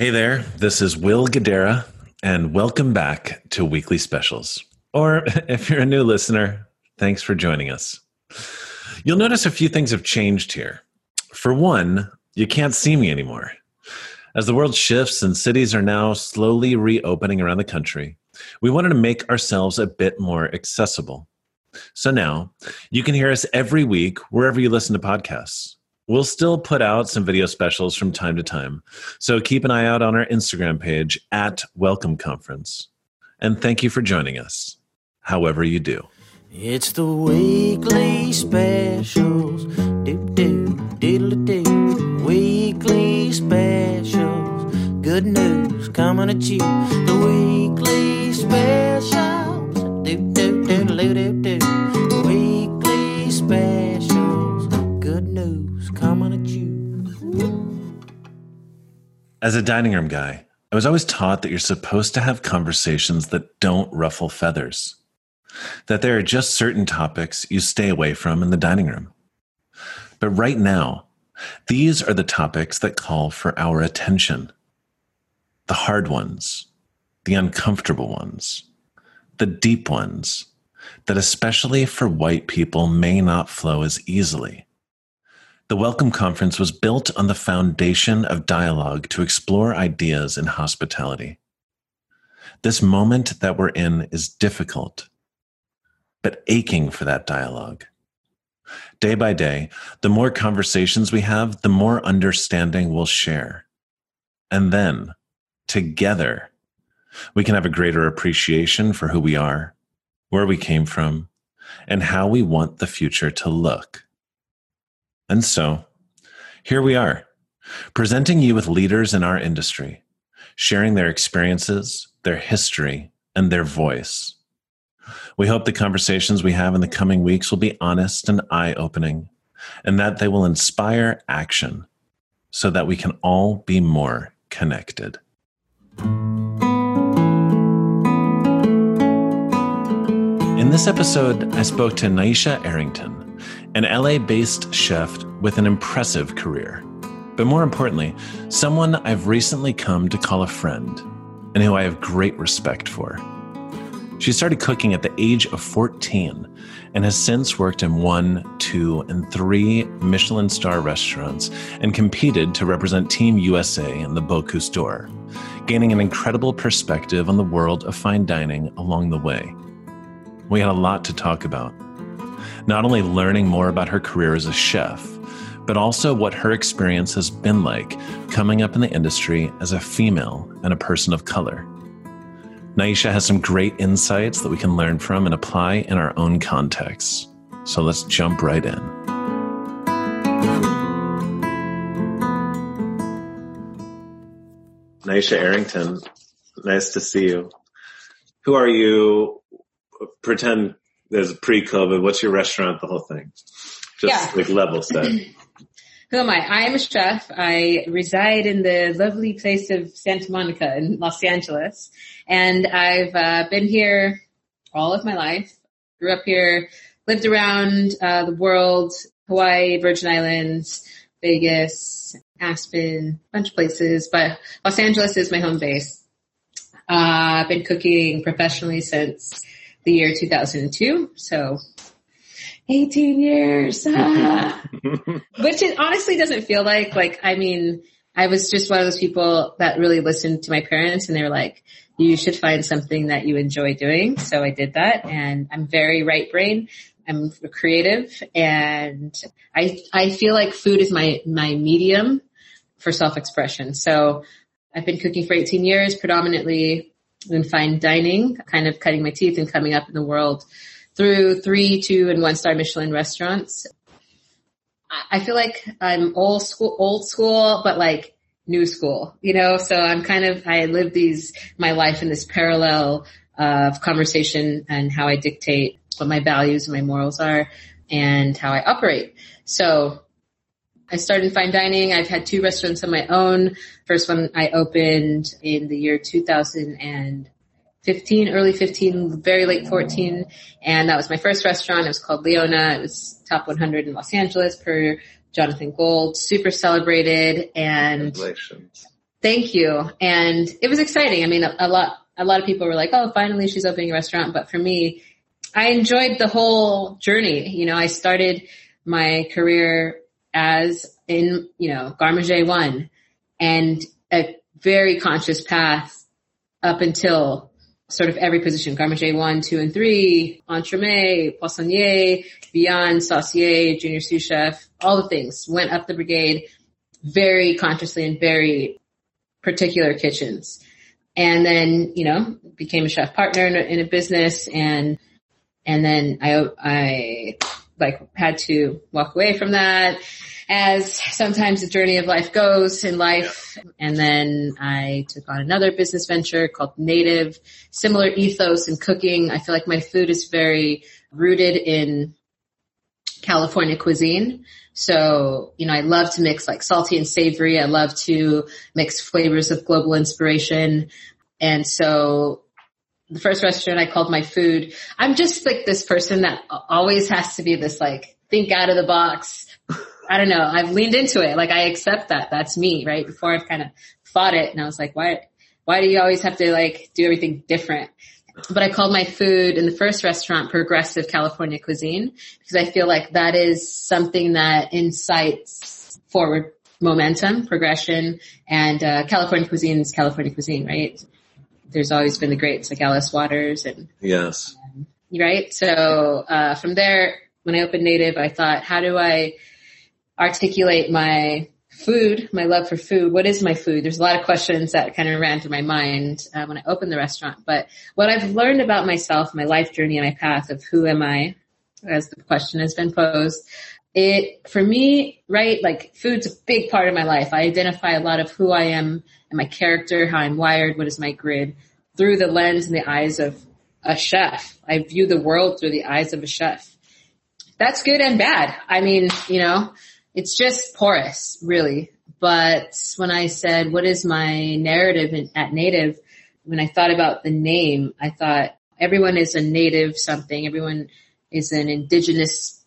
Hey there, this is Will Guidara, and welcome back to Weekly Specials. Or if you're a new listener, thanks for joining us. You'll notice a few things have changed here. For one, you can't see me anymore. As the world shifts and cities are now slowly reopening around the country, we wanted to make ourselves a bit more accessible. So now you can hear us every week wherever you listen to podcasts. We'll still put out some video specials from time to time. So keep an eye out on our Instagram page at Welcome Conference. And thank you for joining us, however you do. It's the weekly specials. Do do diddle do. Weekly specials. Good news coming at you. The weekly specials. Do do diddle do. As a dining room guy, I was always taught that you're supposed to have conversations that don't ruffle feathers that there are just certain topics you stay away from in the dining room. But right now, these are the topics that call for our attention the hard ones, the uncomfortable ones, the deep ones that, especially for white people, may not flow as easily. The Welcome Conference was built on the foundation of dialogue to explore ideas in hospitality. This moment that we're in is difficult but aching for that dialogue. Day by day, the more conversations we have, the more understanding we'll share. And then, together, we can have a greater appreciation for who we are, where we came from, and how we want the future to look. And so, here we are, presenting you with leaders in our industry, sharing their experiences, their history, and their voice we hope the conversations we have in the coming weeks will be honest and eye opening, and that they will inspire action so that we can all be more connected. In this episode, I spoke to Nyesha Arrington, an LA based chef with an impressive career. But more importantly, someone I've recently come to call a friend and who I have great respect for. She started cooking at the age of 14 and has since worked in one, two, and three Michelin star restaurants and competed to represent Team USA in the Bocuse d'Or, gaining an incredible perspective on the world of fine dining along the way. We had a lot to talk about. Not only learning more about her career as a chef, but also what her experience has been like coming up in the industry as a female and a person of color. Nyesha has some great insights that we can learn from and apply in our own contexts. So let's jump right in. Nyesha Arrington, nice to see you. Who are you? Pretend there's pre-COVID. What's your restaurant? The whole thing. Just Yeah. like level set. Who am I? I am a chef. I reside in the lovely place of Santa Monica in Los Angeles. And I've uh, been here all of my life. Grew up here, lived around uh, the world, Hawaii, Virgin Islands, Vegas, Aspen, a bunch of places, but Los Angeles is my home base. Uh, I've been cooking professionally since the year 2002. So 18 years. Ah. Which it honestly doesn't feel like, like, I mean, I was just one of those people that really listened to my parents and they were like, you should find something that you enjoy doing. So I did that and I'm very right brain. I'm creative and I, I feel like food is my, my medium for self-expression. So I've been cooking for 18 years, predominantly in fine dining, kind of cutting my teeth and coming up in the world through three, two, and one star Michelin restaurants. I- I feel like I'm old school, old school, but like new school, you know? So I'm kind of, I live these, my life in this parallel of conversation and how I dictate what my values and my morals are and how I operate. So I started fine dining. I've had two restaurants of my own. First one I opened in the year 2015, early 15, very late 14. And that was my first restaurant. It was called Leona. It was top 100 in Los Angeles per Jonathan Gold. Super celebrated and Congratulations. Thank you. And it was exciting. I mean, a, a lot, a lot of people were like, "Oh, finally she's opening a restaurant." But for me, I enjoyed the whole journey. You know, I started my career as in, you know, Garde Manger one and a very conscious path up until sort of every position, Garde Manger one, two, and three, entremet, poissonnier, beyond saucier, junior sous chef, all the things went up the brigade very consciously in very particular kitchens. And then, you know, became a chef partner in a, in a business and, and then I, I like had to walk away from that as sometimes the journey of life goes in life. And then I took on another business venture called Native, similar ethos in cooking. I feel like my food is very rooted in California cuisine. So, you know, I love to mix like salty and savory. I love to mix flavors of global inspiration. And so the first restaurant I called my food, I'm just like this person that always has to be this like think out of the box, I don't know. I've leaned into it. Like I accept that. That's me, right? Before I've kind of fought it and I was like, why, why do you always have to like do everything different? But I called my food in the first restaurant progressive California cuisine because I feel like that is something that incites forward momentum, progression, and uh, California cuisine is California cuisine, right? There's always been the greats like Alice Waters and yes, um, right. So uh, from there, when I opened Native, I thought, how do I articulate my food, my love for food. What is my food? There's a lot of questions that kind of ran through my mind uh, when I opened the restaurant. But what I've learned about myself, my life journey, and my path of who am I, as the question has been posed, it for me, right? Like food's a big part of my life. I identify a lot of who I am and my character, how I'm wired, what is my grid, through the lens and the eyes of a chef. I view the world through the eyes of a chef. That's good and bad. I mean, you know, it's just porous, really. But when I said, what is my narrative in, at native? When I thought about the name, I thought everyone is a native something. Everyone is an indigenous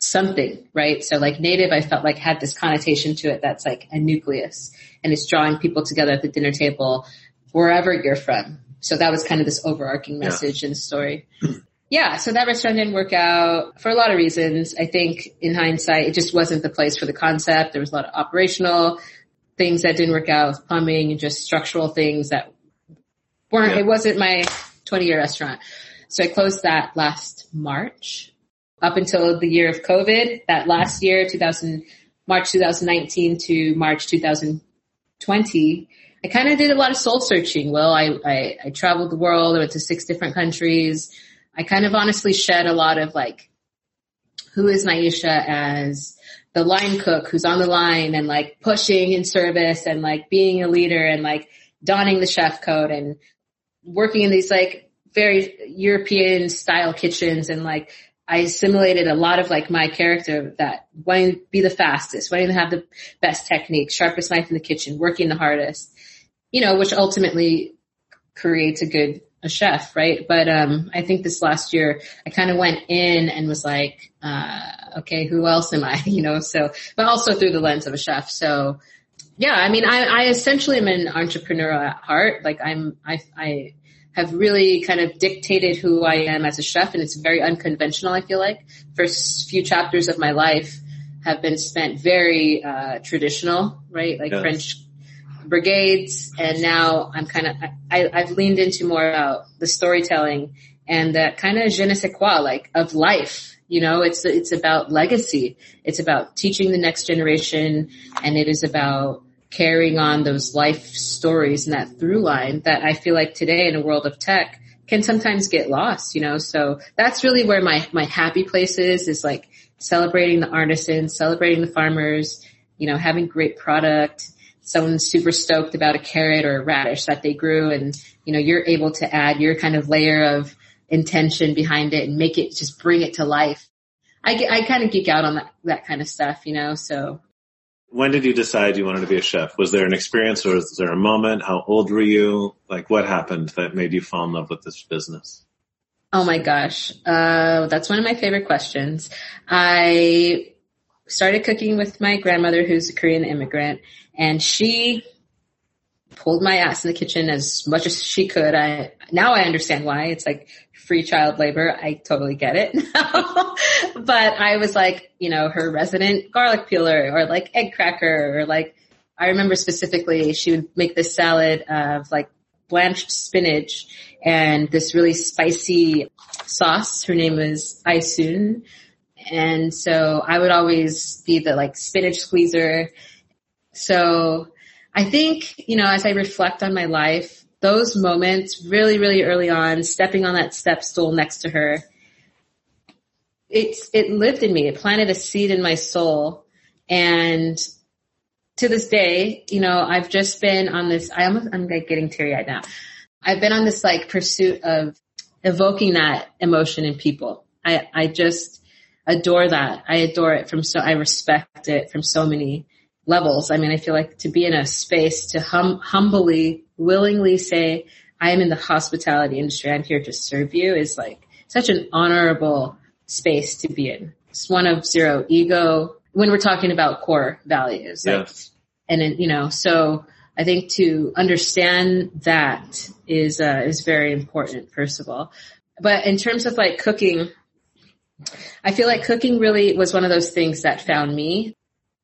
something, right? So like native, I felt like had this connotation to it that's like a nucleus and it's drawing people together at the dinner table wherever you're from. So that was kind of this overarching message yeah. in the story. yeah, so that restaurant didn't work out for a lot of reasons. I think in hindsight, it just wasn't the place for the concept. There was a lot of operational things that didn't work out with plumbing and just structural things that weren't, yeah. it wasn't my 20 year restaurant. So I closed that last March up until the year of COVID, that last year, 2000, March 2019 to March 2020. I kind of did a lot of soul searching. Well, I, I, I traveled the world. I went to six different countries I kind of honestly shed a lot of like, who is Nyesha as the line cook who's on the line and like pushing in service and like being a leader and like donning the chef coat and working in these like very European style kitchens and like I assimilated a lot of like my character that wanting to be the fastest, wanting to have the best technique, sharpest knife in the kitchen, working the hardest, you know, which ultimately creates a good a chef, right? But um, I think this last year I kind of went in and was like, uh, okay, who else am I? You know, so but also through the lens of a chef. So yeah, I mean, I, I essentially am an entrepreneur at heart. Like I'm, I, I have really kind of dictated who I am as a chef, and it's very unconventional. I feel like first few chapters of my life have been spent very uh, traditional, right? Like yes. French brigades and now I'm kind of, I, I've leaned into more about the storytelling and that kind of je ne sais quoi, like of life. You know, it's, it's about legacy. It's about teaching the next generation and it is about carrying on those life stories and that through line that I feel like today in a world of tech can sometimes get lost, you know, so that's really where my, my happy place is, is like celebrating the artisans, celebrating the farmers, you know, having great product, someone's super stoked about a carrot or a radish that they grew and, you know, you're able to add your kind of layer of intention behind it and make it just bring it to life. I, I kind of geek out on that, that kind of stuff, you know, so. When did you decide you wanted to be a chef? Was there an experience or was there a moment? How old were you? Like what happened that made you fall in love with this business? Oh my gosh. Uh, that's one of my favorite questions. I started cooking with my grandmother who's a Korean immigrant and she pulled my ass in the kitchen as much as she could. I now I understand why. It's like free child labor. I totally get it. but I was like, you know, her resident garlic peeler or like egg cracker or like I remember specifically she would make this salad of like blanched spinach and this really spicy sauce. Her name was Aisun. And so I would always be the like spinach squeezer. So I think, you know, as I reflect on my life, those moments really, really early on, stepping on that step stool next to her, it's, it lived in me. It planted a seed in my soul. And to this day, you know, I've just been on this, I almost, I'm like getting teary eyed now. I've been on this like pursuit of evoking that emotion in people. I, I just adore that. I adore it from so, I respect it from so many levels. I mean, I feel like to be in a space to hum, humbly, willingly say, I am in the hospitality industry. I'm here to serve you is like such an honorable space to be in. It's one of zero ego when we're talking about core values. Yes. Like, and then, you know, so I think to understand that is, uh, is very important, first of all. But in terms of like cooking, I feel like cooking really was one of those things that found me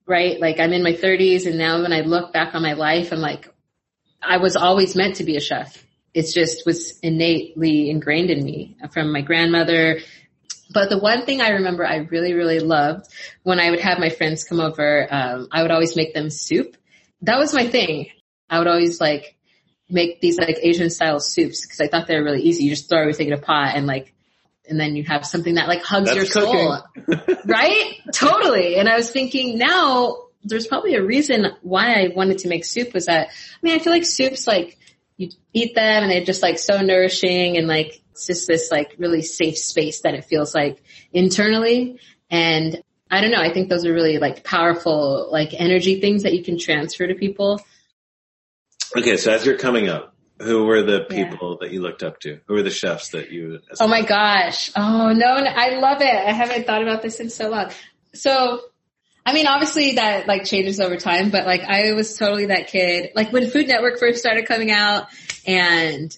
right? Like I'm in my 30s and now when I look back on my life, I'm like, I was always meant to be a chef. It just was innately ingrained in me from my grandmother. But the one thing I remember I really, really loved when I would have my friends come over, um, I would always make them soup. That was my thing. I would always like make these like Asian style soups because I thought they were really easy. You just throw everything in a pot and like and then you have something that like hugs That's your soul. right? Totally. And I was thinking now there's probably a reason why I wanted to make soup was that, I mean, I feel like soups like you eat them and they're just like so nourishing and like it's just this like really safe space that it feels like internally. And I don't know. I think those are really like powerful, like energy things that you can transfer to people. Okay, so as you're coming up, who were the Yeah. people that you looked up to? Who were the chefs that you? Oh my gosh. Oh no, no, I love it. I haven't thought about this in so long. So, I mean, obviously that like changes over time, but like I was totally that kid. Like when Food Network first started coming out and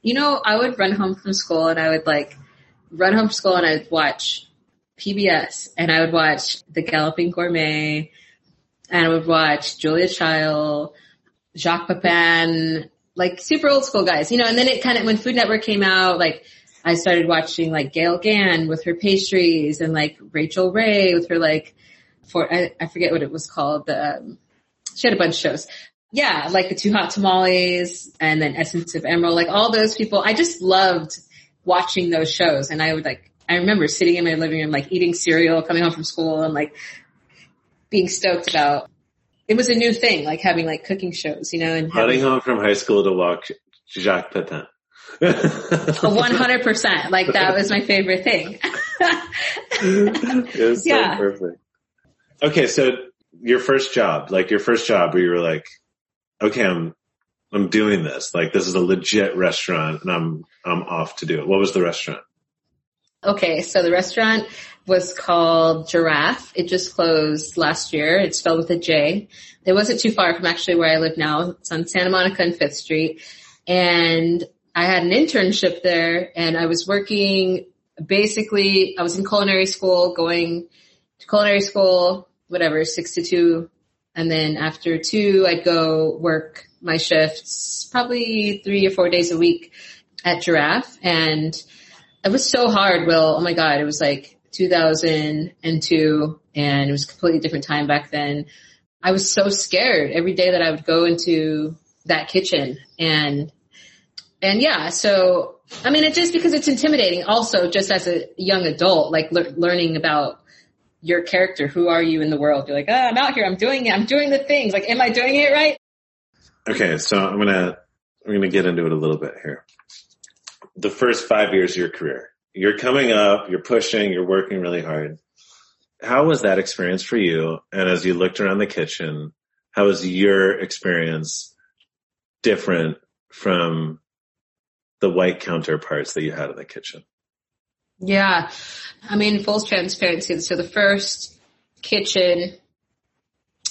you know, I would run home from school and I would like run home from school and I'd watch PBS and I would watch The Galloping Gourmet and I would watch Julia Child, Jacques Pepin, like super old school guys, you know, and then it kind of, when Food Network came out, like I started watching like Gale Gand with her pastries and like Rachael Ray with her like, for, I, I forget what it was called. The, um, she had a bunch of shows. Yeah, like the Too Hot Tamales and then Essence of Emeril, like all those people. I just loved watching those shows and I would like, I remember sitting in my living room, like eating cereal, coming home from school and like being stoked about it was a new thing, like having like cooking shows, you know, and Running home from high school to watch Jacques Pepin. one hundred percent. Like that was my favorite thing. It was so Yeah. perfect. Okay, so your first job, like your first job where you were like, okay, I'm, I'm doing this. Like this is a legit restaurant and I'm, I'm off to do it. What was the restaurant? Okay, so the restaurant was called Jiraffe. It just closed last year. It's spelled with a J. It wasn't too far from actually where I live now. It's on Santa Monica and Fifth Street. And I had an internship there and I was working basically, I was in culinary school going to culinary school, whatever, six to two. And then after two, I'd go work my shifts probably three or four days a week at Jiraffe. And it was so hard, Will. Oh my God. It was like 2002 and it was a completely different time back then. I was so scared every day that I would go into that kitchen and and yeah, so I mean, it just because it's intimidating. Also, just as a young adult, like lear learning about your character, who are you in the world? You're like, ah, I'm out here, I'm doing it, I'm doing the things. Like, am I doing it right? Okay, so I'm gonna I'm gonna get into it a little bit here. The first five years of your career, you're coming up, you're pushing, you're working really hard. How was that experience for you? And as you looked around the kitchen, how was your experience different from the white counterparts that you had in the kitchen? Yeah. I mean, full transparency. So the first kitchen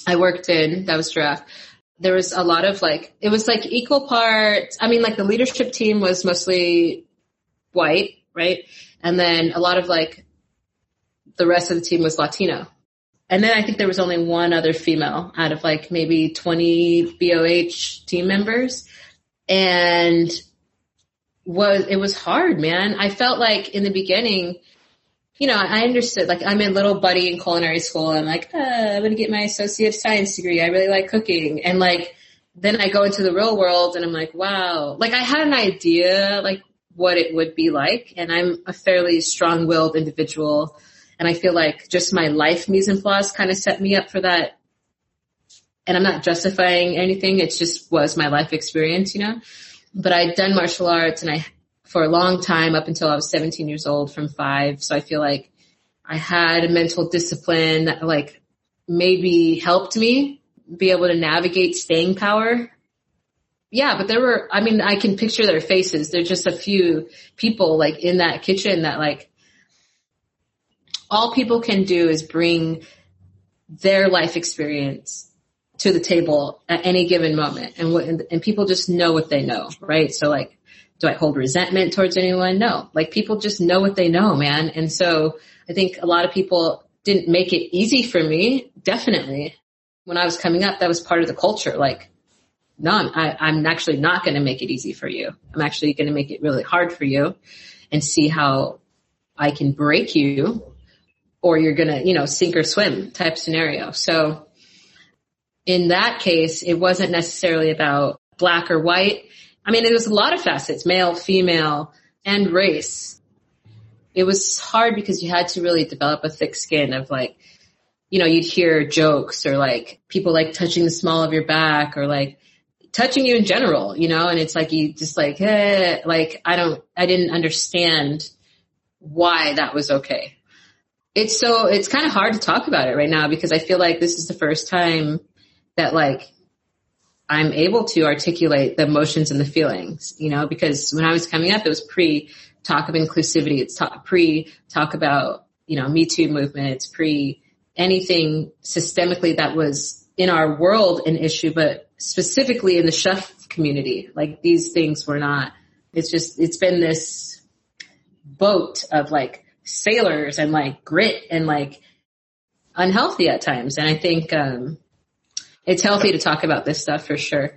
I worked in, that was Jiraffe. There was a lot of like, it was like equal parts. I mean, like the leadership team was mostly white, right? And then a lot of like the rest of the team was Latino. And then I think there was only one other female out of like maybe 20 BOH team members. And was, it was hard, man. I felt like in the beginning, you know, I understood, like, I'm a little buddy in culinary school. I'm like, uh, I'm going to get my associate science degree. I really like cooking. And like, then I go into the real world and I'm like, wow, like I had an idea, like what it would be like. And I'm a fairly strong willed individual. And I feel like just my life mise en place kind of set me up for that. And I'm not justifying anything. It just was my life experience, you know, but I'd done martial arts and I for a long time up until I was 17 years old from five. So I feel like I had a mental discipline that like maybe helped me be able to navigate staying power. Yeah, but there were, I mean, I can picture their faces. There's just a few people like in that kitchen that like all people can do is bring their life experience to the table at any given moment and what, and people just know what they know, right? So like do I hold resentment towards anyone? No. Like people just know what they know, man. And so I think a lot of people didn't make it easy for me. Definitely. When I was coming up, that was part of the culture. Like, no, I'm, I, i am actually not going to make it easy for you. I'm actually going to make it really hard for you and see how I can break you or you're going to, you know, sink or swim type scenario. So in that case, it wasn't necessarily about black or white. I mean, it was a lot of facets, male, female, and race. It was hard because you had to really develop a thick skin of like, you know, you'd hear jokes or like people like touching the small of your back or like touching you in general, you know, and it's like you just like, eh, like I don't, I didn't understand why that was okay. It's so, it's kind of hard to talk about it right now because I feel like this is the first time that like I'm able to articulate the emotions and the feelings, you know, because when I was coming up, it was pre talk of inclusivity. It's talk, pre talk about, you know, Me Too movement. It's pre anything systemically that was in our world an issue, but specifically in the chef community. Like these things were not, it's just, it's been this boat of like sailors and like grit and like unhealthy at times. And I think, um, it's healthy to talk about this stuff for sure.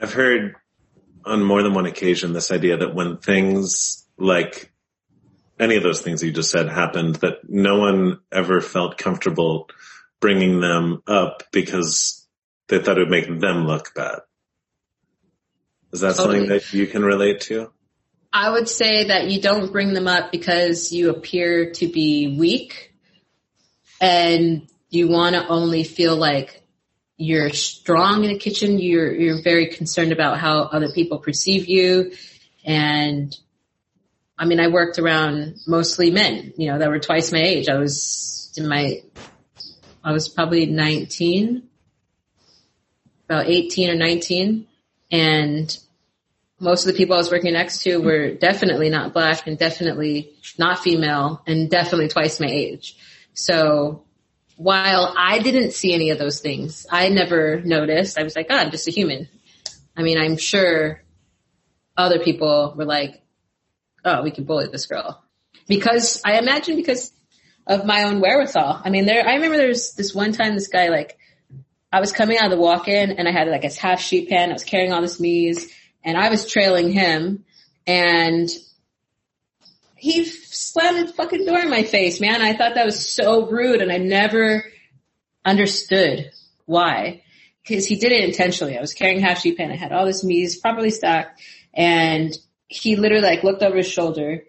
I've heard on more than one occasion this idea that when things like any of those things you just said happened, that no one ever felt comfortable bringing them up because they thought it would make them look bad. Is that totally. something that you can relate to? I would say that you don't bring them up because you appear to be weak and you want to only feel like you're strong in the kitchen. You're, you're very concerned about how other people perceive you. And I mean, I worked around mostly men, you know, that were twice my age. I was in my, I was probably 19, about 18 or 19. And most of the people I was working next to were definitely not black and definitely not female and definitely twice my age. So while I didn't see any of those things, I never noticed. I was like, oh, I'm just a human. I mean, I'm sure other people were like, oh, we can bully this girl. Because I imagine because of my own wherewithal. I mean, there, I remember there's this one time this guy like, I was coming out of the walk-in and I had like a half sheet pan. I was carrying all this mise and I was trailing him and he slammed his fucking door in my face, man. I thought that was so rude and I never understood why. Cause he did it intentionally. I was carrying half sheet pan. I had all this mise properly stacked and he literally like looked over his shoulder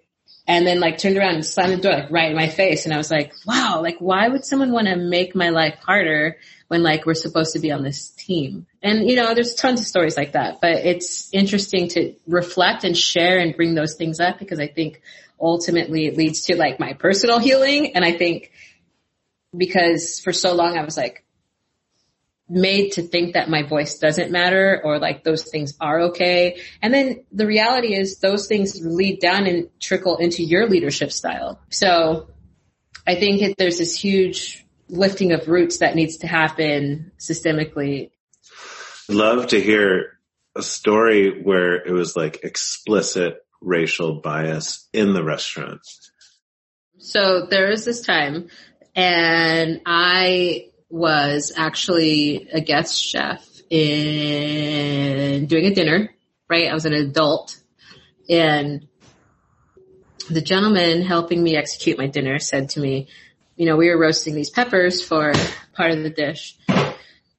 and then like turned around and slammed the door like right in my face. And I was like, wow, like why would someone want to make my life harder when like we're supposed to be on this team? And you know, there's tons of stories like that, but it's interesting to reflect and share and bring those things up because I think ultimately it leads to like my personal healing. And I think because for so long I was like made to think that my voice doesn't matter or like those things are okay. And then the reality is those things lead down and trickle into your leadership style. So I think that there's this huge lifting of roots that needs to happen systemically. love to hear a story where it was like explicit racial bias in the restaurant. So there was this time and I was actually a guest chef in doing a dinner, right? I was an adult and the gentleman helping me execute my dinner said to me, you know, we were roasting these peppers for part of the dish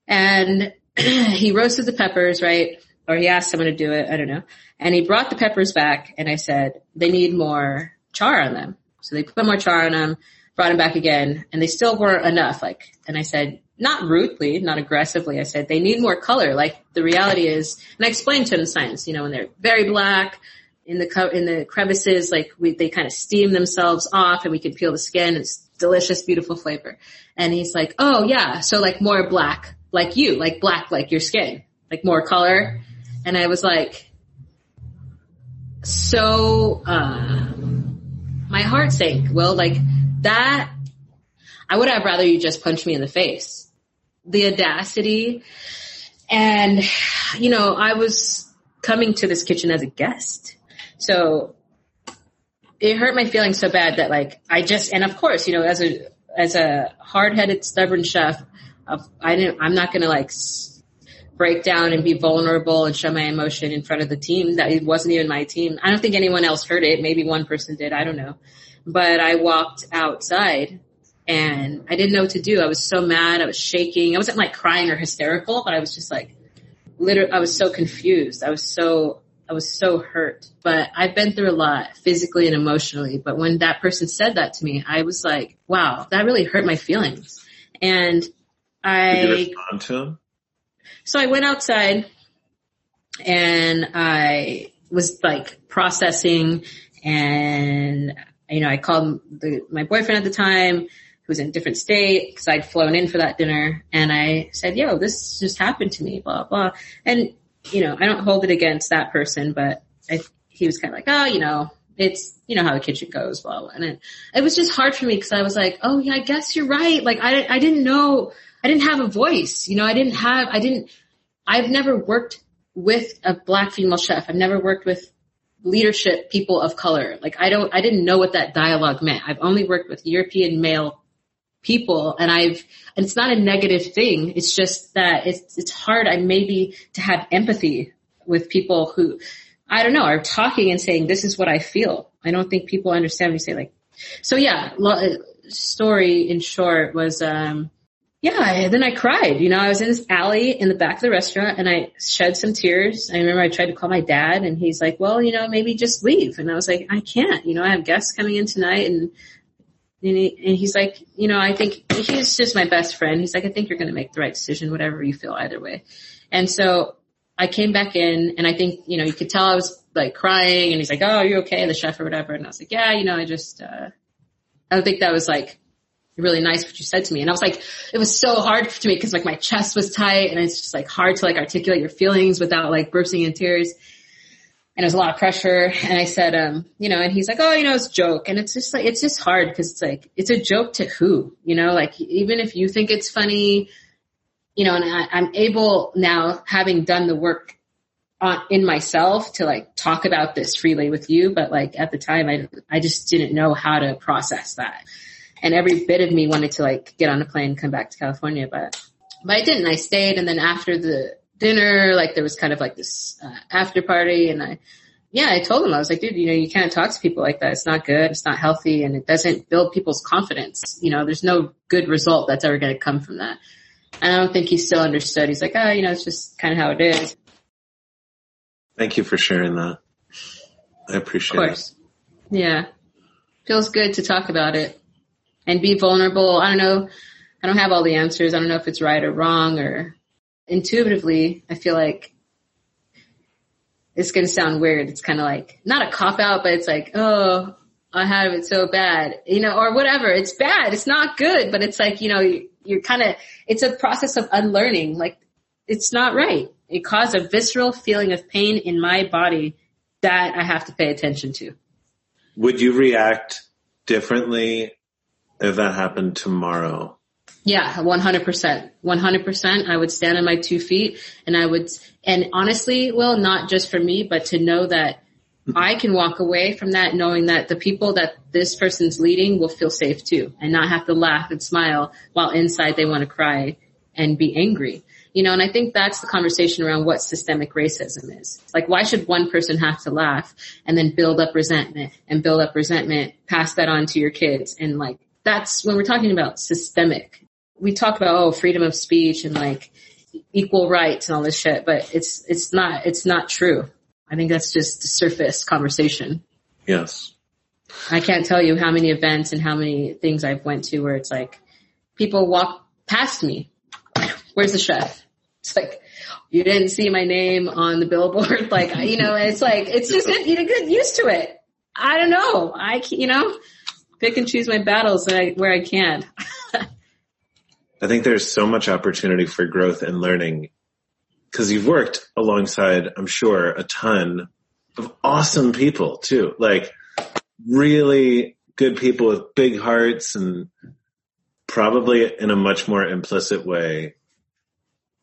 and he roasted the peppers, right? Or he asked someone to do it. I don't know. And he brought the peppers back and I said, they need more char on them. So they put more char on them, brought them back again and they still weren't enough. Like, and I said, not rudely, not aggressively. I said, they need more color. Like the reality is, and I explained to him the science, you know, when they're very black in the, co- in the crevices, like we, they kind of steam themselves off and we can peel the skin. It's delicious, beautiful flavor. And he's like, oh yeah. So like more black, like you, like black, like your skin, like more color. And I was like, so, uh, my heart sank. Well, like that, I would have rather you just punch me in the face. The audacity. And, you know, I was coming to this kitchen as a guest. So it hurt my feelings so bad that like, I just, and of course, you know, as a, as a hard-headed, stubborn chef, I didn't, I'm not going to like break down and be vulnerable and show my emotion in front of the team. That it wasn't even my team. I don't think anyone else heard it. Maybe one person did. I don't know. But I walked outside and I didn't know what to do. I was so mad. I was shaking. I wasn't like crying or hysterical, but I was just like, literally, I was so confused. I was so, I was so hurt, but I've been through a lot physically and emotionally. But when that person said that to me, I was like, wow, that really hurt my feelings. And I, Did you respond to him? So I went outside and I was like processing and, you know, I called the, my boyfriend at the time who was in a different state because I'd flown in for that dinner and I said, yo, this just happened to me, blah, blah. And, you know, I don't hold it against that person, but I, he was kind of like, oh, you know, it's, you know, how the kitchen goes, blah, blah. And it, it was just hard for me because I was like, oh yeah, I guess you're right. Like I, I didn't know, I didn't have a voice, you know, I didn't have, I didn't, I've never worked with a black female chef. I've never worked with leadership people of color. Like I don't, I didn't know what that dialogue meant. I've only worked with European male people and I've, and it's not a negative thing. It's just that it's, it's hard. I maybe to have empathy with people who, I don't know, are talking and saying, this is what I feel. I don't think people understand when you say like, so yeah, lo- story in short was, um, yeah, then I cried. You know, I was in this alley in the back of the restaurant and I shed some tears. I remember I tried to call my dad and he's like, well, you know, maybe just leave. And I was like, I can't, you know, I have guests coming in tonight and, and, he, and he's like, you know, I think he's just my best friend. He's like, I think you're going to make the right decision, whatever you feel either way. And so I came back in and I think, you know, you could tell I was like crying and he's like, oh, are you okay? The chef or whatever. And I was like, yeah, you know, I just, uh, I don't think that was like, really nice what you said to me. And I was like, it was so hard to me because like my chest was tight and it's just like hard to like articulate your feelings without like bursting in tears. And it was a lot of pressure. And I said, um, you know, and he's like, oh, you know, it's a joke. And it's just like, it's just hard because it's like, it's a joke to who, you know, like even if you think it's funny, you know, and I, I'm able now having done the work on, in myself to like talk about this freely with you. But like at the time, I, I just didn't know how to process that and every bit of me wanted to like get on a plane and come back to California, but but I didn't. I stayed, and then after the dinner, like there was kind of like this uh, after party, and I yeah, I told him I was like, dude, you know, you can't talk to people like that. It's not good. It's not healthy, and it doesn't build people's confidence. You know, there's no good result that's ever going to come from that. And I don't think he still understood. He's like, oh, you know, it's just kind of how it is. Thank you for sharing that. I appreciate Of course. Yeah. Feels good to talk about it and be vulnerable. I don't know. I don't have all the answers. I don't know if it's right or wrong or intuitively. I feel like it's going to sound weird. It's kind of like not a cop out, but it's like, oh, I have it so bad, you know, or whatever. It's bad. It's not good, but it's like, you know, you're kind of, it's a process of unlearning. Like it's not right. It caused a visceral feeling of pain in my body that I have to pay attention to. Would you react differently if that happened tomorrow? Yeah, 100%. 100%. I would stand on my two feet and I would, and honestly, well, not just for me, but to know that I can walk away from that knowing that the people that this person's leading will feel safe too and not have to laugh and smile while inside they want to cry and be angry. You know, and I think that's the conversation around what systemic racism is. Like, why should one person have to laugh and then build up resentment and build up resentment, pass that on to your kids? And like, that's when we're talking about systemic. We talk about, oh, freedom of speech and like equal rights and all this shit, but it's, it's not, it's not true. I think that's just a surface conversation. Yes. I can't tell you how many events and how many things I've went to where it's like people walk past me. Where's the chef? It's like, you didn't see my name on the billboard. Like, you know, it's like, it's just, you get used to it. I don't know. I, you know, pick and choose my battles where I can. I think there's so much opportunity for growth and learning because you've worked alongside, I'm sure, a ton of awesome people too. Like really good people with big hearts and probably in a much more implicit way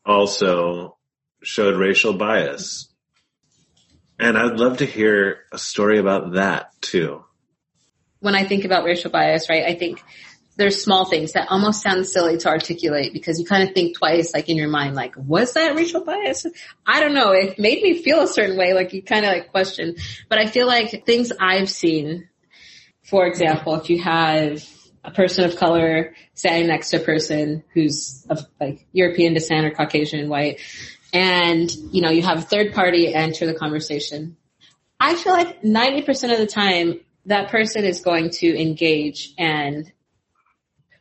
also showed racial bias. And I'd love to hear a story about that too. When I think about racial bias, right, I think there's small things that almost sound silly to articulate because you kind of think twice, like in your mind, like, was that racial bias? I don't know. It made me feel a certain way, like you kind of like question. But I feel like things I've seen, for example, if you have a person of color standing next to a person who's of like European descent or Caucasian white, and you know, you have a third party enter the conversation. I feel like 90% of the time that person is going to engage and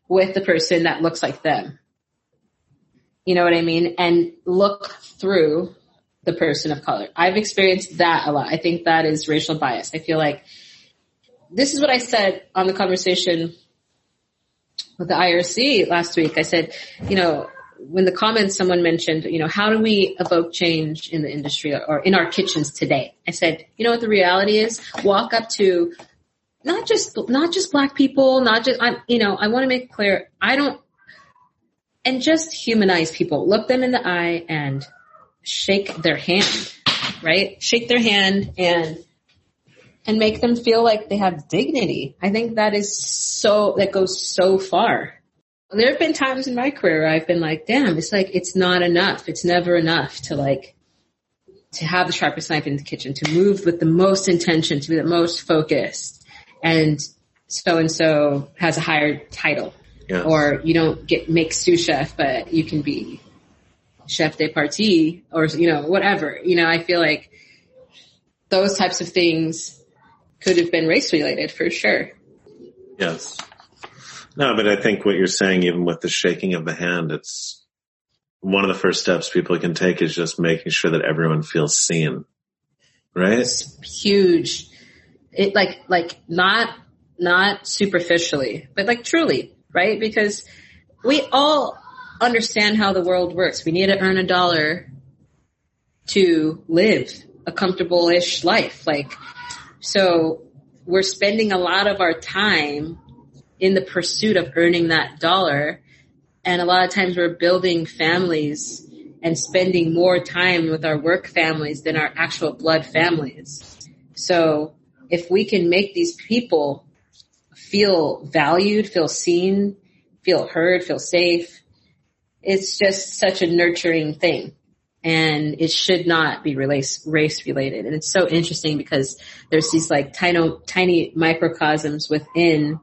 with the person that looks like them. You know what I mean? And look through the person of color. I've experienced that a lot. I think that is racial bias. I feel like this is what I said on the conversation with the IRC last week. I said, you know, when the comments someone mentioned, you know, how do we evoke change in the industry or in our kitchens today? I said, you know what the reality is? Walk up to not just not just black people, not just I'm you know, I want to make clear I don't and just humanize people. Look them in the eye and shake their hand, right? Shake their hand and and make them feel like they have dignity. I think that is so that goes so far. There have been times in my career I've been like, damn, it's like it's not enough. It's never enough to like to have the sharpest knife in the kitchen, to move with the most intention, to be the most focused and so and so has a higher title. Yes. Or you don't get make sous chef, but you can be chef de partie or, you know, whatever. You know, I feel like those types of things could have been race related for sure. Yes. No, but I think what you're saying, even with the shaking of the hand, it's one of the first steps people can take is just making sure that everyone feels seen. Right? It's huge it like like not not superficially, but like truly, right? Because we all understand how the world works. We need to earn a dollar to live a comfortable-ish life. Like, so we're spending a lot of our time in the pursuit of earning that dollar. And a lot of times we're building families and spending more time with our work families than our actual blood families. So if we can make these people feel valued, feel seen, feel heard, feel safe, it's just such a nurturing thing. And it should not be race, race related. And it's so interesting because there's these like tiny, tiny microcosms within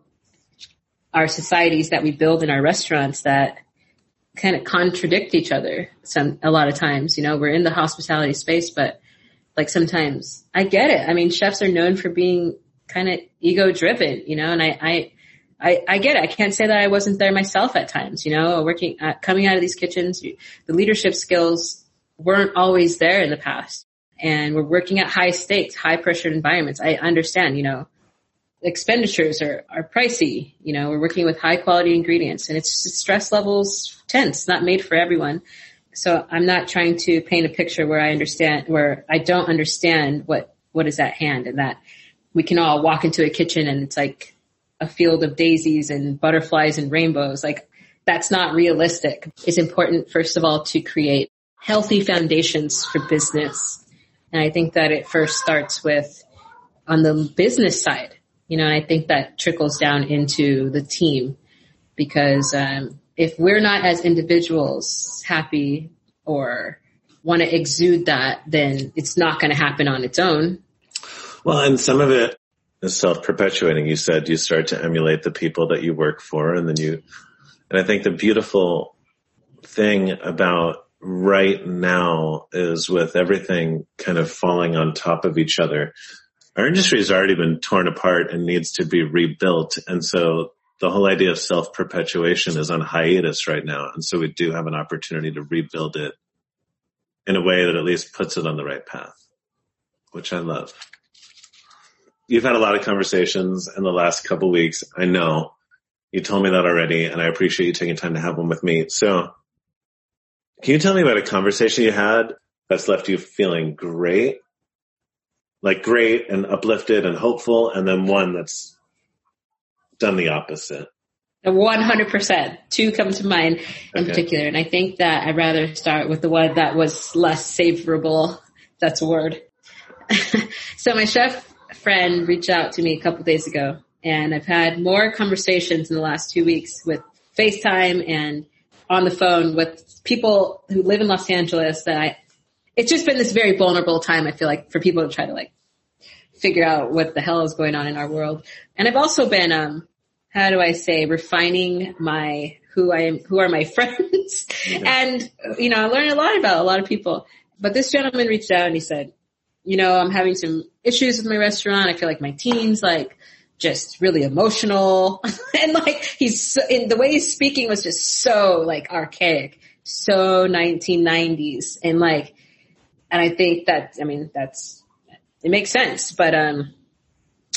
our societies that we build in our restaurants that kind of contradict each other some, a lot of times, you know, we're in the hospitality space, but like sometimes I get it. I mean, chefs are known for being kind of ego driven, you know, and I, I, I, I, get it. I can't say that I wasn't there myself at times, you know, working, uh, coming out of these kitchens, the leadership skills weren't always there in the past. And we're working at high stakes, high pressured environments. I understand, you know, expenditures are, are pricey. You know, we're working with high quality ingredients and it's stress levels tense, not made for everyone so I'm not trying to paint a picture where I understand, where I don't understand what, what is at hand and that we can all walk into a kitchen and it's like a field of daisies and butterflies and rainbows. Like that's not realistic. It's important, first of all, to create healthy foundations for business. And I think that it first starts with on the business side, you know, and I think that trickles down into the team because um, if we're not as individuals happy or want to exude that, then it's not going to happen on its own. Well, and some of it is self-perpetuating. You said you start to emulate the people that you work for and then you, and I think the beautiful thing about right now is with everything kind of falling on top of each other. Our industry has already been torn apart and needs to be rebuilt. And so the whole idea of self-perpetuation is on hiatus right now. And so we do have an opportunity to rebuild it in a way that at least puts it on the right path, which I love. You've had a lot of conversations in the last couple weeks. I know you told me that already and I appreciate you taking time to have one with me. So can you tell me about a conversation you had that's left you feeling great? Like great and uplifted and hopeful and then one that's done the opposite. 100%. Two come to mind in okay. particular. And I think that I'd rather start with the one that was less favorable. That's a word. so my chef friend reached out to me a couple days ago and I've had more conversations in the last two weeks with FaceTime and on the phone with people who live in Los Angeles that I, it's just been this very vulnerable time. I feel like for people to try to like figure out what the hell is going on in our world. And I've also been, um, how do I say, refining my, who I am, who are my friends. and, you know, I learned a lot about a lot of people. But this gentleman reached out and he said, you know, I'm having some issues with my restaurant. I feel like my team's like just really emotional. and like he's, so, in the way he's speaking was just so like archaic, so 1990s. And like, and I think that, I mean, that's, it makes sense, but, um,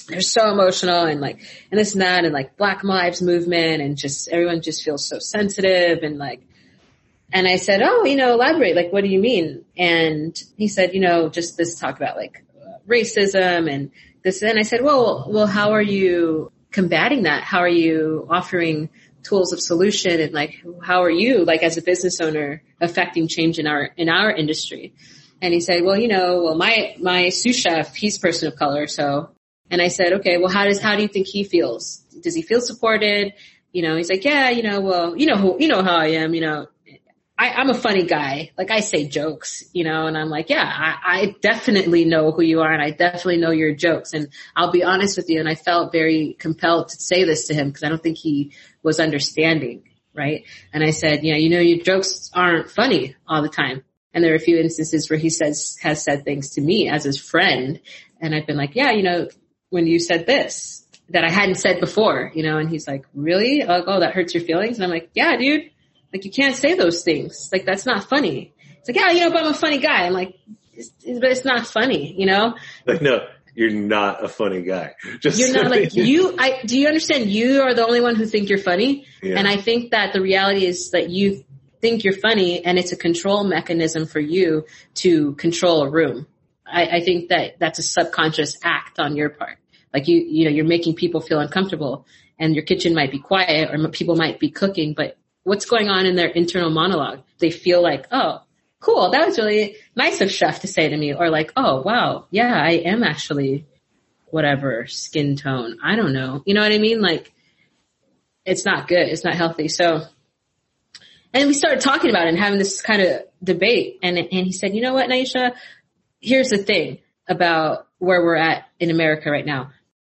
they're so emotional and like, and this and that and like Black Lives Movement and just everyone just feels so sensitive and like, and I said, oh, you know, elaborate. Like, what do you mean? And he said, you know, just this talk about like racism and this. And I said, well, well, how are you combating that? How are you offering tools of solution and like, how are you like as a business owner affecting change in our, in our industry? And he said, well, you know, well, my, my sous chef, he's person of color. So and I said, okay, well, how does, how do you think he feels? Does he feel supported? You know, he's like, yeah, you know, well, you know who, you know how I am, you know, I, I'm a funny guy. Like I say jokes, you know, and I'm like, yeah, I, I definitely know who you are and I definitely know your jokes. And I'll be honest with you. And I felt very compelled to say this to him because I don't think he was understanding. Right. And I said, know, you know, your jokes aren't funny all the time. And there are a few instances where he says, has said things to me as his friend. And I've been like, yeah, you know, when you said this that I hadn't said before, you know, and he's like, really? Like, oh, that hurts your feelings? And I'm like, yeah, dude, like you can't say those things. Like that's not funny. It's like, yeah, you know, but I'm a funny guy. I'm like, it's, but it's not funny, you know? Like, no, you're not a funny guy. Just you're not like you. I do you understand? You are the only one who think you're funny, yeah. and I think that the reality is that you think you're funny, and it's a control mechanism for you to control a room. I, I think that that's a subconscious act on your part. Like you, you know, you're making people feel uncomfortable and your kitchen might be quiet or people might be cooking, but what's going on in their internal monologue? They feel like, oh, cool. That was really nice of chef to say to me or like, oh, wow. Yeah, I am actually whatever skin tone. I don't know. You know what I mean? Like it's not good. It's not healthy. So, and we started talking about it and having this kind of debate. And, and he said, you know what, Nyesha? Here's the thing about where we're at in America right now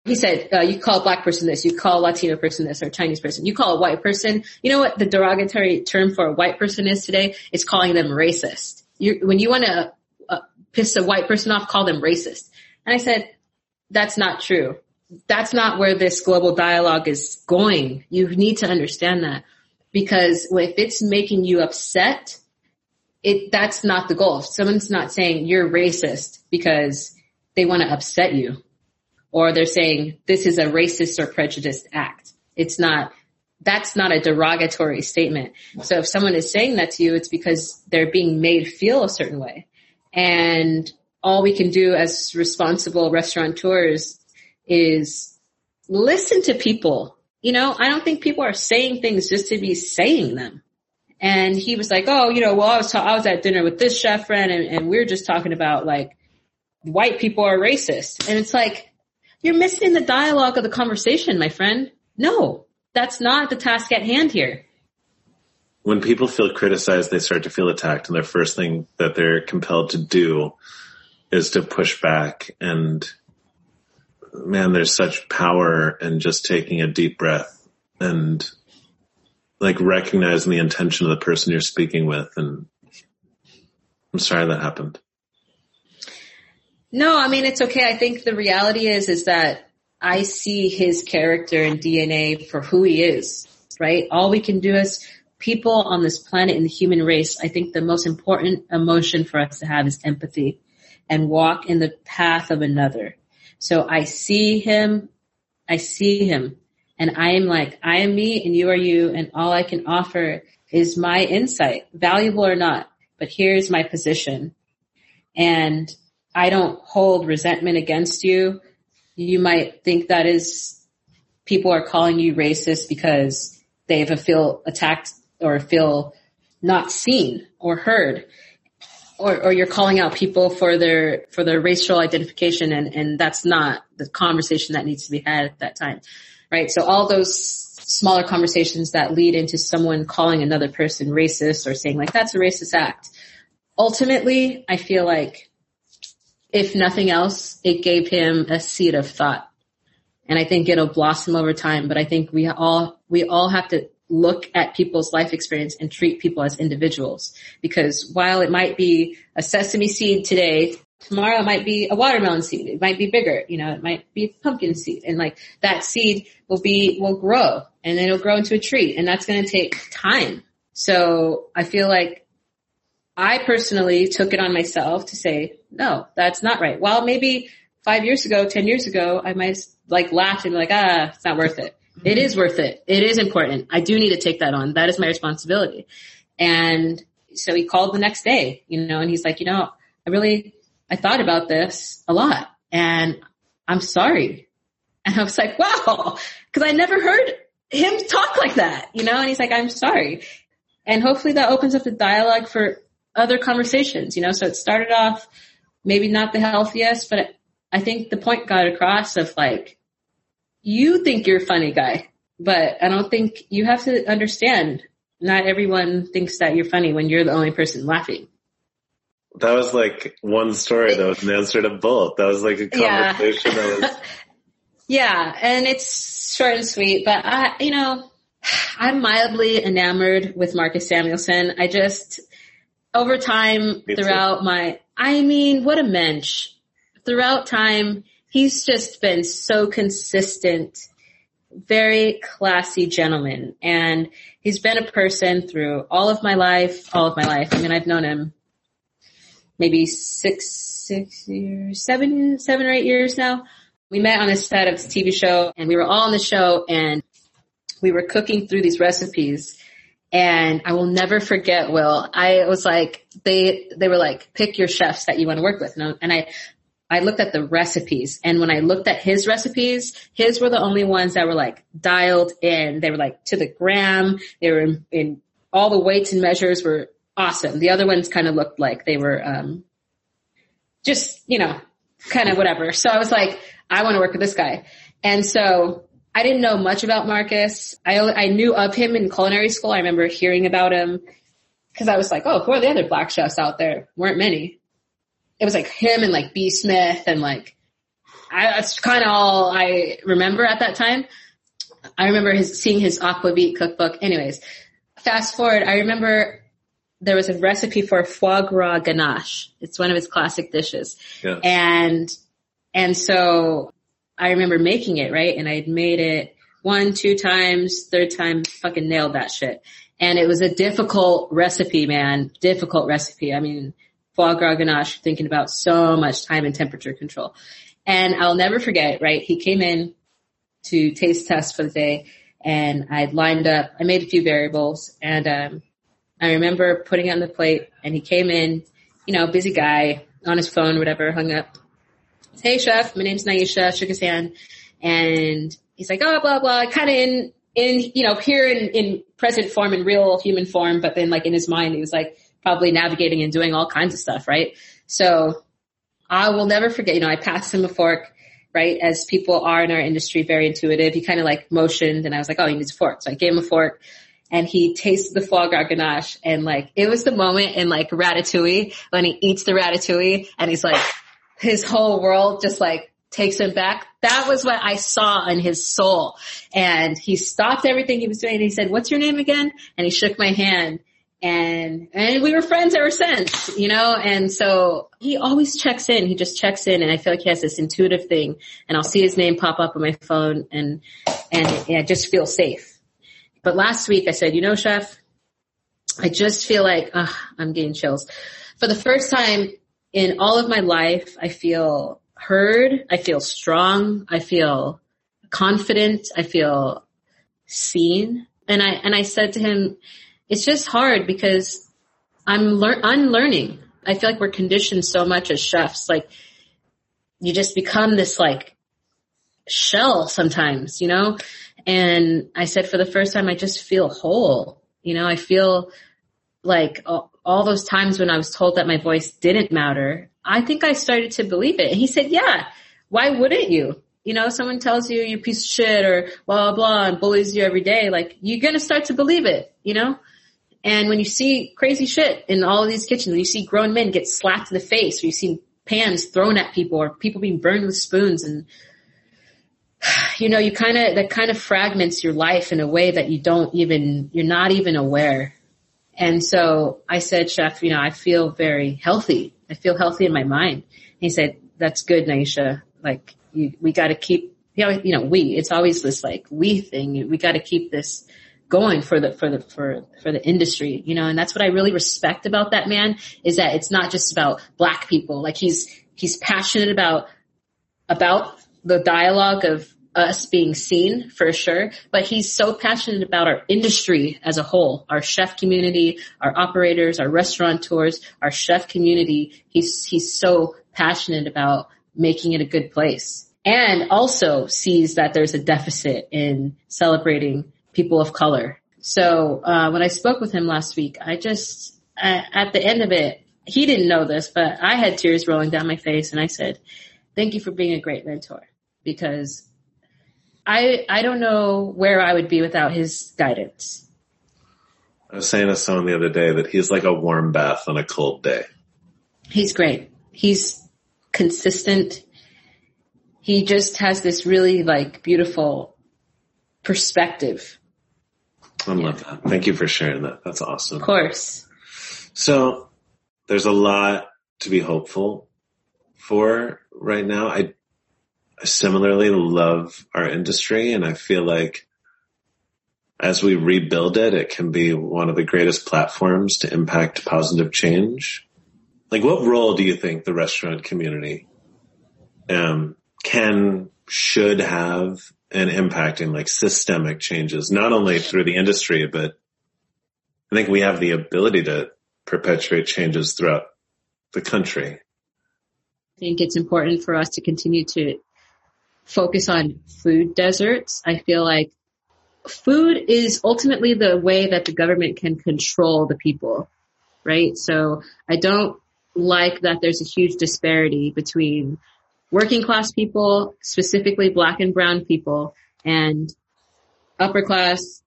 he said, uh, you call a black person this, you call a Latino person this, or Chinese person. You call a white person, you know what the derogatory term for a white person is today? It's calling them racist. You, when you want to uh, piss a white person off, call them racist. And I said, that's not true. That's not where this global dialogue is going. You need to understand that because if it's making you upset, it, that's not the goal. Someone's not saying you're racist because they want to upset you or they're saying this is a racist or prejudiced act. It's not, that's not a derogatory statement. So if someone is saying that to you, it's because they're being made feel a certain way. And all we can do as responsible restaurateurs is listen to people you know, I don't think people are saying things just to be saying them. And he was like, oh, you know, well, I was, ta- I was at dinner with this chef friend and, and we are just talking about like white people are racist. And it's like, you're missing the dialogue of the conversation, my friend. No, that's not the task at hand here. When people feel criticized, they start to feel attacked and their first thing that they're compelled to do is to push back and man, there's such power in just taking a deep breath and like recognizing the intention of the person you're speaking with. And I'm sorry that happened. No, I mean, it's okay. I think the reality is, is that I see his character and DNA for who he is, right? All we can do is people on this planet in the human race. I think the most important emotion for us to have is empathy and walk in the path of another. So I see him, I see him and I am like, I am me and you are you and all I can offer is my insight, valuable or not, but here's my position. And I don't hold resentment against you. You might think that is people are calling you racist because they feel attacked or feel not seen or heard. Or, or you're calling out people for their for their racial identification and and that's not the conversation that needs to be had at that time right? So all those smaller conversations that lead into someone calling another person racist or saying like that's a racist act. Ultimately i feel like if nothing else it gave him a seed of thought and i think it'll blossom over time but i think we all we all have to look at people's life experience and treat people as individuals. Because while it might be a sesame seed today, tomorrow it might be a watermelon seed. It might be bigger, you know, it might be a pumpkin seed. And like that seed will be, will grow and then it'll grow into a tree and that's going to take time. So I feel like I personally took it on myself to say, no, that's not right. Well, maybe five years ago, 10 years ago, I might like laugh and be like, ah, it's not worth it. It is worth it. It is important. I do need to take that on. That is my responsibility. And so he called the next day, you know, and he's like, you know, I really, I thought about this a lot and I'm sorry. And I was like, wow, cause I never heard him talk like that, you know, and he's like, I'm sorry. And hopefully that opens up the dialogue for other conversations, you know, so it started off maybe not the healthiest, but I think the point got across of like, you think you're a funny guy, but I don't think you have to understand. Not everyone thinks that you're funny when you're the only person laughing. That was like one story that was an answer to both. That was like a conversation yeah. that was. yeah, and it's short and sweet, but I, you know, I'm mildly enamored with Marcus Samuelsson. I just, over time, Me throughout too. my, I mean, what a mensch. Throughout time, he's just been so consistent, very classy gentleman. And he's been a person through all of my life, all of my life. I mean, I've known him maybe six, six years, seven, seven or eight years now. We met on the set of this TV show and we were all on the show and we were cooking through these recipes and I will never forget, Will, I was like, they, they were like, pick your chefs that you want to work with. And I, and I I looked at the recipes and when I looked at his recipes, his were the only ones that were like dialed in. They were like to the gram. They were in, in all the weights and measures were awesome. The other ones kind of looked like they were, um, just, you know, kind of whatever. So I was like, I want to work with this guy. And so I didn't know much about Marcus. I, I knew of him in culinary school. I remember hearing about him because I was like, oh, who are the other black chefs out there? Weren't many it was like him and like B Smith and like I, that's kind of all I remember at that time. I remember his seeing his aquavit cookbook. Anyways, fast forward, I remember there was a recipe for foie gras ganache. It's one of his classic dishes. Yeah. And and so I remember making it, right? And I'd made it one, two times, third time, fucking nailed that shit. And it was a difficult recipe, man. Difficult recipe. I mean, foie gras ganache thinking about so much time and temperature control. And I'll never forget, right? He came in to taste test for the day and I'd lined up, I made a few variables and, um, I remember putting it on the plate and he came in, you know, busy guy on his phone, whatever, hung up. Hey chef, my name's Nyesha, shook his hand and he's like, oh, blah, blah, kind of in, in, you know, here in, in present form, in real human form, but then like in his mind, he was like probably navigating and doing all kinds of stuff, right? So I will never forget, you know, I passed him a fork, right? As people are in our industry, very intuitive. He kind of like motioned and I was like, oh, he needs a fork. So I gave him a fork and he tasted the foie gras ganache and like, it was the moment in like ratatouille when he eats the ratatouille and he's like, his whole world just like takes him back. That was what I saw in his soul. And he stopped everything he was doing and he said, what's your name again? And he shook my hand and, and we were friends ever since, you know, and so he always checks in. He just checks in and I feel like he has this intuitive thing and I'll see his name pop up on my phone and, and I just feel safe. But last week I said, you know, chef, I just feel like, I'm getting chills. For the first time in all of my life, I feel heard. I feel strong. I feel confident. I feel seen. And I, and I said to him, it's just hard because I'm lear- unlearning. I feel like we're conditioned so much as chefs. Like you just become this like shell sometimes, you know? And I said for the first time, I just feel whole. You know, I feel like all, all those times when I was told that my voice didn't matter, I think I started to believe it. And he said, yeah, why wouldn't you? You know, someone tells you you're a piece of shit or blah, blah, blah and bullies you every day. Like you're going to start to believe it, you know? And when you see crazy shit in all of these kitchens, you see grown men get slapped in the face, or you see pans thrown at people, or people being burned with spoons, and you know, you kind of that kind of fragments your life in a way that you don't even you're not even aware. And so I said, Chef, you know, I feel very healthy. I feel healthy in my mind. And he said, That's good, Nyesha. Like you, we got to keep, you know, you know, we. It's always this like we thing. We got to keep this going for the for the for for the industry you know and that's what i really respect about that man is that it's not just about black people like he's he's passionate about about the dialogue of us being seen for sure but he's so passionate about our industry as a whole our chef community our operators our restaurateurs our chef community he's he's so passionate about making it a good place and also sees that there's a deficit in celebrating people of color. So uh, when I spoke with him last week, I just at the end of it, he didn't know this, but I had tears rolling down my face, and I said, "Thank you for being a great mentor," because I I don't know where I would be without his guidance. I was saying to someone the other day that he's like a warm bath on a cold day. He's great. He's consistent. He just has this really like beautiful perspective I love that. Thank you for sharing that. That's awesome. Of course. So there's a lot to be hopeful for right now. I, I similarly love our industry and I feel like as we rebuild it, it can be one of the greatest platforms to impact positive change. Like what role do you think the restaurant community um, can, should have and impacting like systemic changes, not only through the industry, but I think we have the ability to perpetuate changes throughout the country. I think it's important for us to continue to focus on food deserts. I feel like food is ultimately the way that the government can control the people, right? So I don't like that there's a huge disparity between working class people, specifically black and brown people, and upper class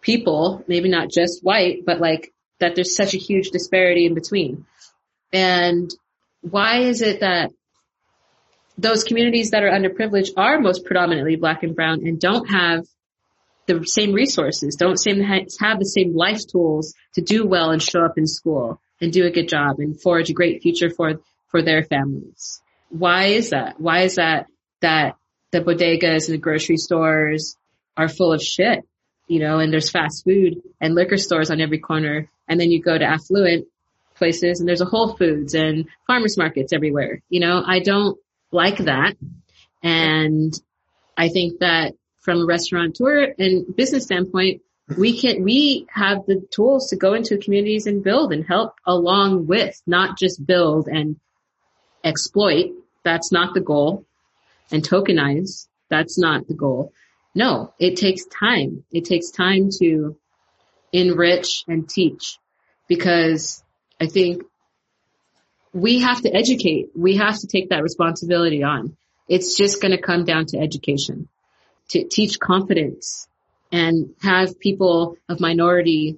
people, maybe not just white, but like that there's such a huge disparity in between. And why is it that those communities that are underprivileged are most predominantly black and brown and don't have the same resources, don't same have the same life tools to do well and show up in school and do a good job and forge a great future for for their families why is that? Why is that that the bodegas and the grocery stores are full of shit, you know, and there's fast food and liquor stores on every corner. And then you go to affluent places and there's a Whole Foods and farmers markets everywhere. You know, I don't like that. And I think that from a restaurateur and business standpoint, we can, we have the tools to go into communities and build and help along with, not just build and exploit. That's not the goal. And tokenize. That's not the goal. no, it takes time. It takes time to enrich and teach because I think we have to educate. We have to take that responsibility on. It's just going to come down to education, to teach confidence and have people of minority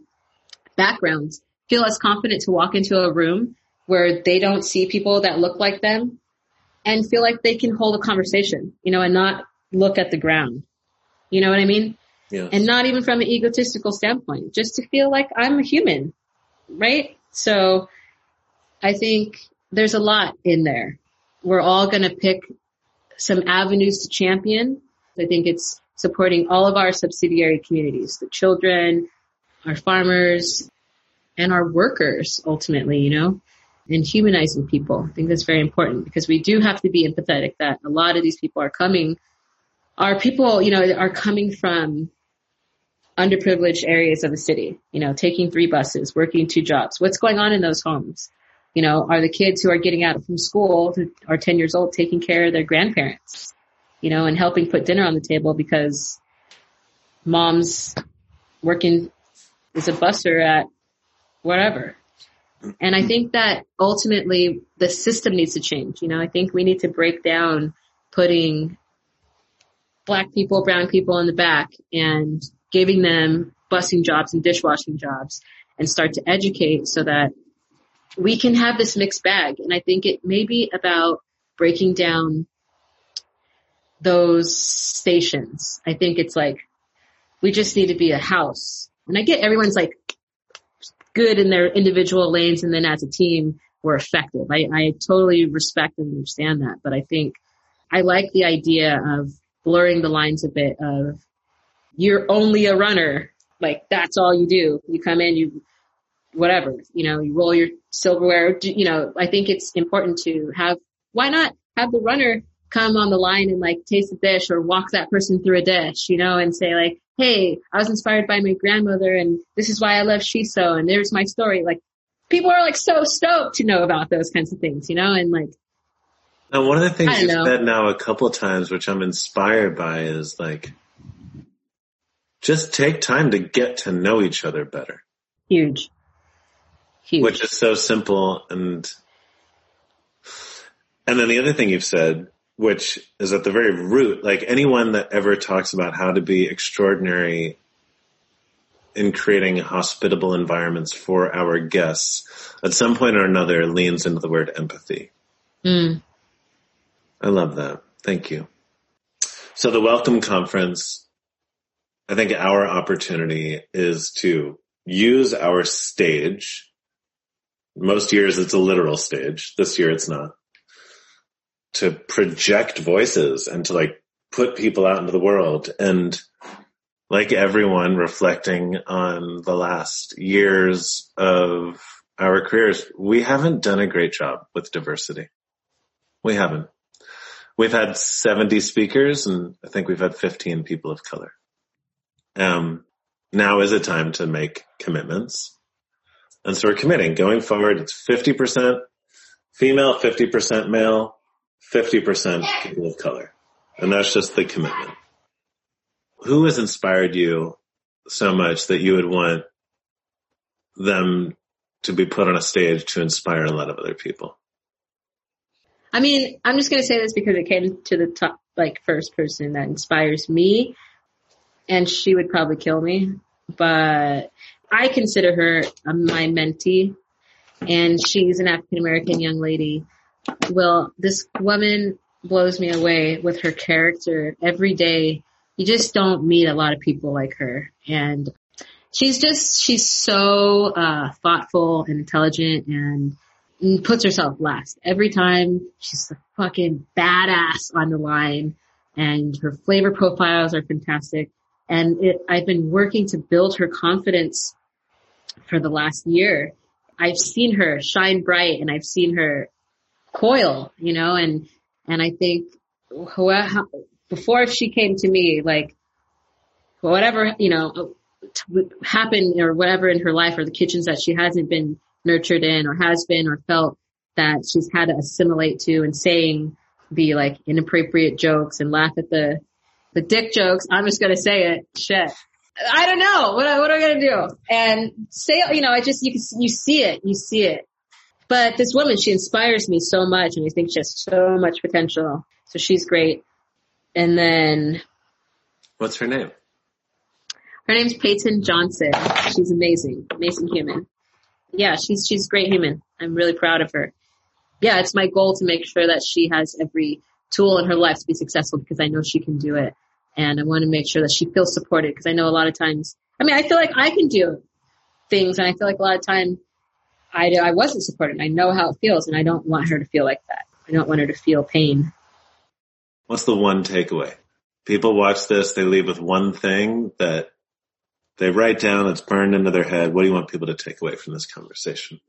backgrounds feel as confident to walk into a room where they don't see people that look like them and feel like they can hold a conversation, you know, and not look at the ground. You know what I mean? Yes. And not even from an egotistical standpoint, just to feel like I'm a human, right? So I think there's a lot in there. We're all going to pick some avenues to champion. I think it's supporting all of our subsidiary communities, the children, our farmers, and our workers ultimately, you know, and humanizing people. I think that's very important because we do have to be empathetic that a lot of these people are coming, are people, you know, are coming from underprivileged areas of the city, you know, taking three buses, working two jobs. What's going on in those homes? You know, are the kids who are getting out from school who are 10 years old taking care of their grandparents, you know, and helping put dinner on the table because mom's working as a busser at whatever. And I think that ultimately the system needs to change. You know, I think we need to break down putting black people, brown people in the back and giving them busing jobs and dishwashing jobs and start to educate so that we can have this mixed bag. And I think it may be about breaking down those stations. I think it's like, we just need to be a house. And I get everyone's like good in their individual lanes and then as a team we're effective. I, I totally respect and understand that, but I think I like the idea of blurring the lines a bit of you're only a runner. Like that's all you do. You come in, you, whatever, you know, you roll your silverware. You know, I think it's important to have, why not have the runner come on the line and like taste a dish or walk that person through a dish, you know, and say like, Hey, I was inspired by my grandmother and this is why I love shiso and there's my story. Like people are like so stoked to know about those kinds of things, you know, and like. Now, one of the things you've know. said now a couple times, which I'm inspired by is like, just take time to get to know each other better, Huge. Huge. which is so simple. And, and then the other thing you've said, which is at the very root, like anyone that ever talks about how to be extraordinary in creating hospitable environments for our guests, at some point or another leans into the word empathy. Mm. I love that. Thank you. So the welcome conference, I think our opportunity is to use our stage. Most years it's a literal stage. This year it's not. To project voices and to like put people out into the world and like everyone reflecting on the last years of our careers, we haven't done a great job with diversity. We haven't. We've had 70 speakers and I think we've had 15 people of color. Um, now is a time to make commitments. And so we're committing going forward. It's 50% female, 50% male, 50% people of color. And that's just the commitment. Who has inspired you so much that you would want them to be put on a stage to inspire a lot of other people? I mean, I'm just going to say this because it came to the top, like first person that inspires me and she would probably kill me, but I consider her uh, my mentee and she's an African American young lady. Well, this woman blows me away with her character every day. You just don't meet a lot of people like her and she's just, she's so, uh, thoughtful and intelligent and and puts herself last every time. She's a fucking badass on the line and her flavor profiles are fantastic. And it, I've been working to build her confidence for the last year. I've seen her shine bright and I've seen her coil, you know, and, and I think how- before she came to me, like whatever, you know, happened or whatever in her life or the kitchens that she hasn't been nurtured in or has been or felt that she's had to assimilate to and saying the like inappropriate jokes and laugh at the the dick jokes. I'm just gonna say it. Shit. I don't know. What, what am I gonna do? And say, you know, I just, you can, you see it, you see it. But this woman, she inspires me so much and I think she has so much potential. So she's great. And then. What's her name? Her name's Peyton Johnson. She's amazing. Amazing human. Yeah, she's, she's great human. I'm really proud of her. Yeah, it's my goal to make sure that she has every tool in her life to be successful because I know she can do it. And I want to make sure that she feels supported because I know a lot of times, I mean, I feel like I can do things and I feel like a lot of time I, I wasn't supported. I know how it feels and I don't want her to feel like that. I don't want her to feel pain. What's the one takeaway? People watch this, they leave with one thing that they write down, it's burned into their head. What do you want people to take away from this conversation?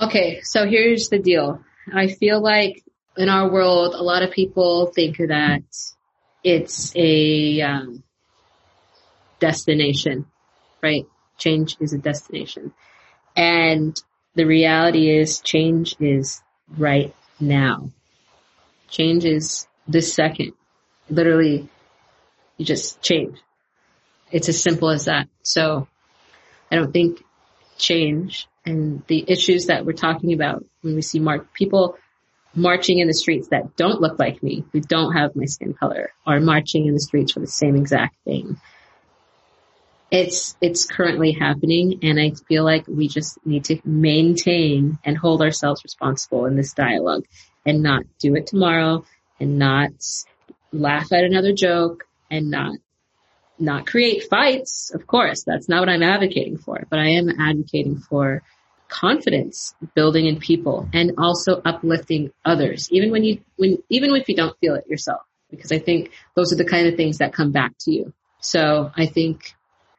Okay, so here's the deal. I feel like in our world, a lot of people think that it's a um, destination, right? Change is a destination. And the reality is change is right now. Change is this second. Literally, you just change. It's as simple as that. So I don't think change and the issues that we're talking about when we see mark people marching in the streets that don't look like me, who don't have my skin color, are marching in the streets for the same exact thing. It's, it's currently happening and I feel like we just need to maintain and hold ourselves responsible in this dialogue and not do it tomorrow and not laugh at another joke and not not create fights. Of course, that's not what I'm advocating for, but I am advocating for confidence building in people and also uplifting others, even when you, when, even if you don't feel it yourself, because I think those are the kind of things that come back to you. So I think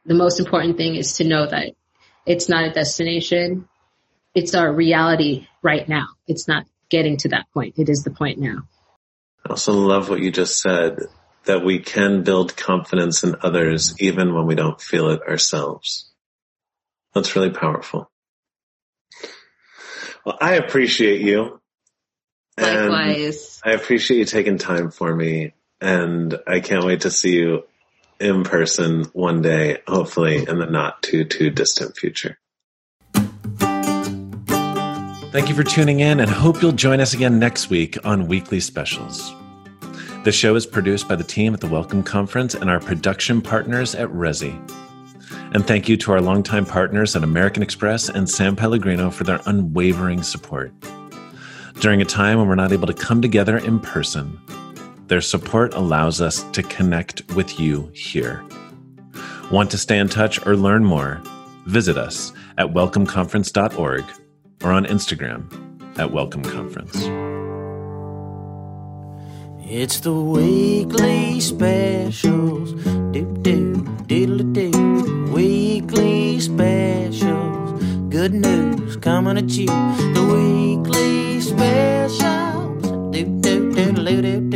the most important thing is to know that it's not a destination. It's our reality right now. It's not getting to that point. It is the point now. I also love what you just said that we can build confidence in others even when we don't feel it ourselves. That's really powerful. Well, I appreciate you. Likewise. I appreciate you taking time for me and I can't wait to see you in person one day, hopefully in the not too, too distant future. Thank you for tuning in and hope you'll join us again next week on Weekly Specials. The show is produced by the team at the Welcome Conference and our production partners at Resy. And thank you to our longtime partners at American Express and San Pellegrino for their unwavering support. During a time when we're not able to come together in person, their support allows us to connect with you here. Want to stay in touch or learn more? Visit us at welcomeconference.org or on Instagram at welcomeconference. It's the weekly specials. Do do diddle do specials. Good news coming at you. The weekly specials. Do do do do do.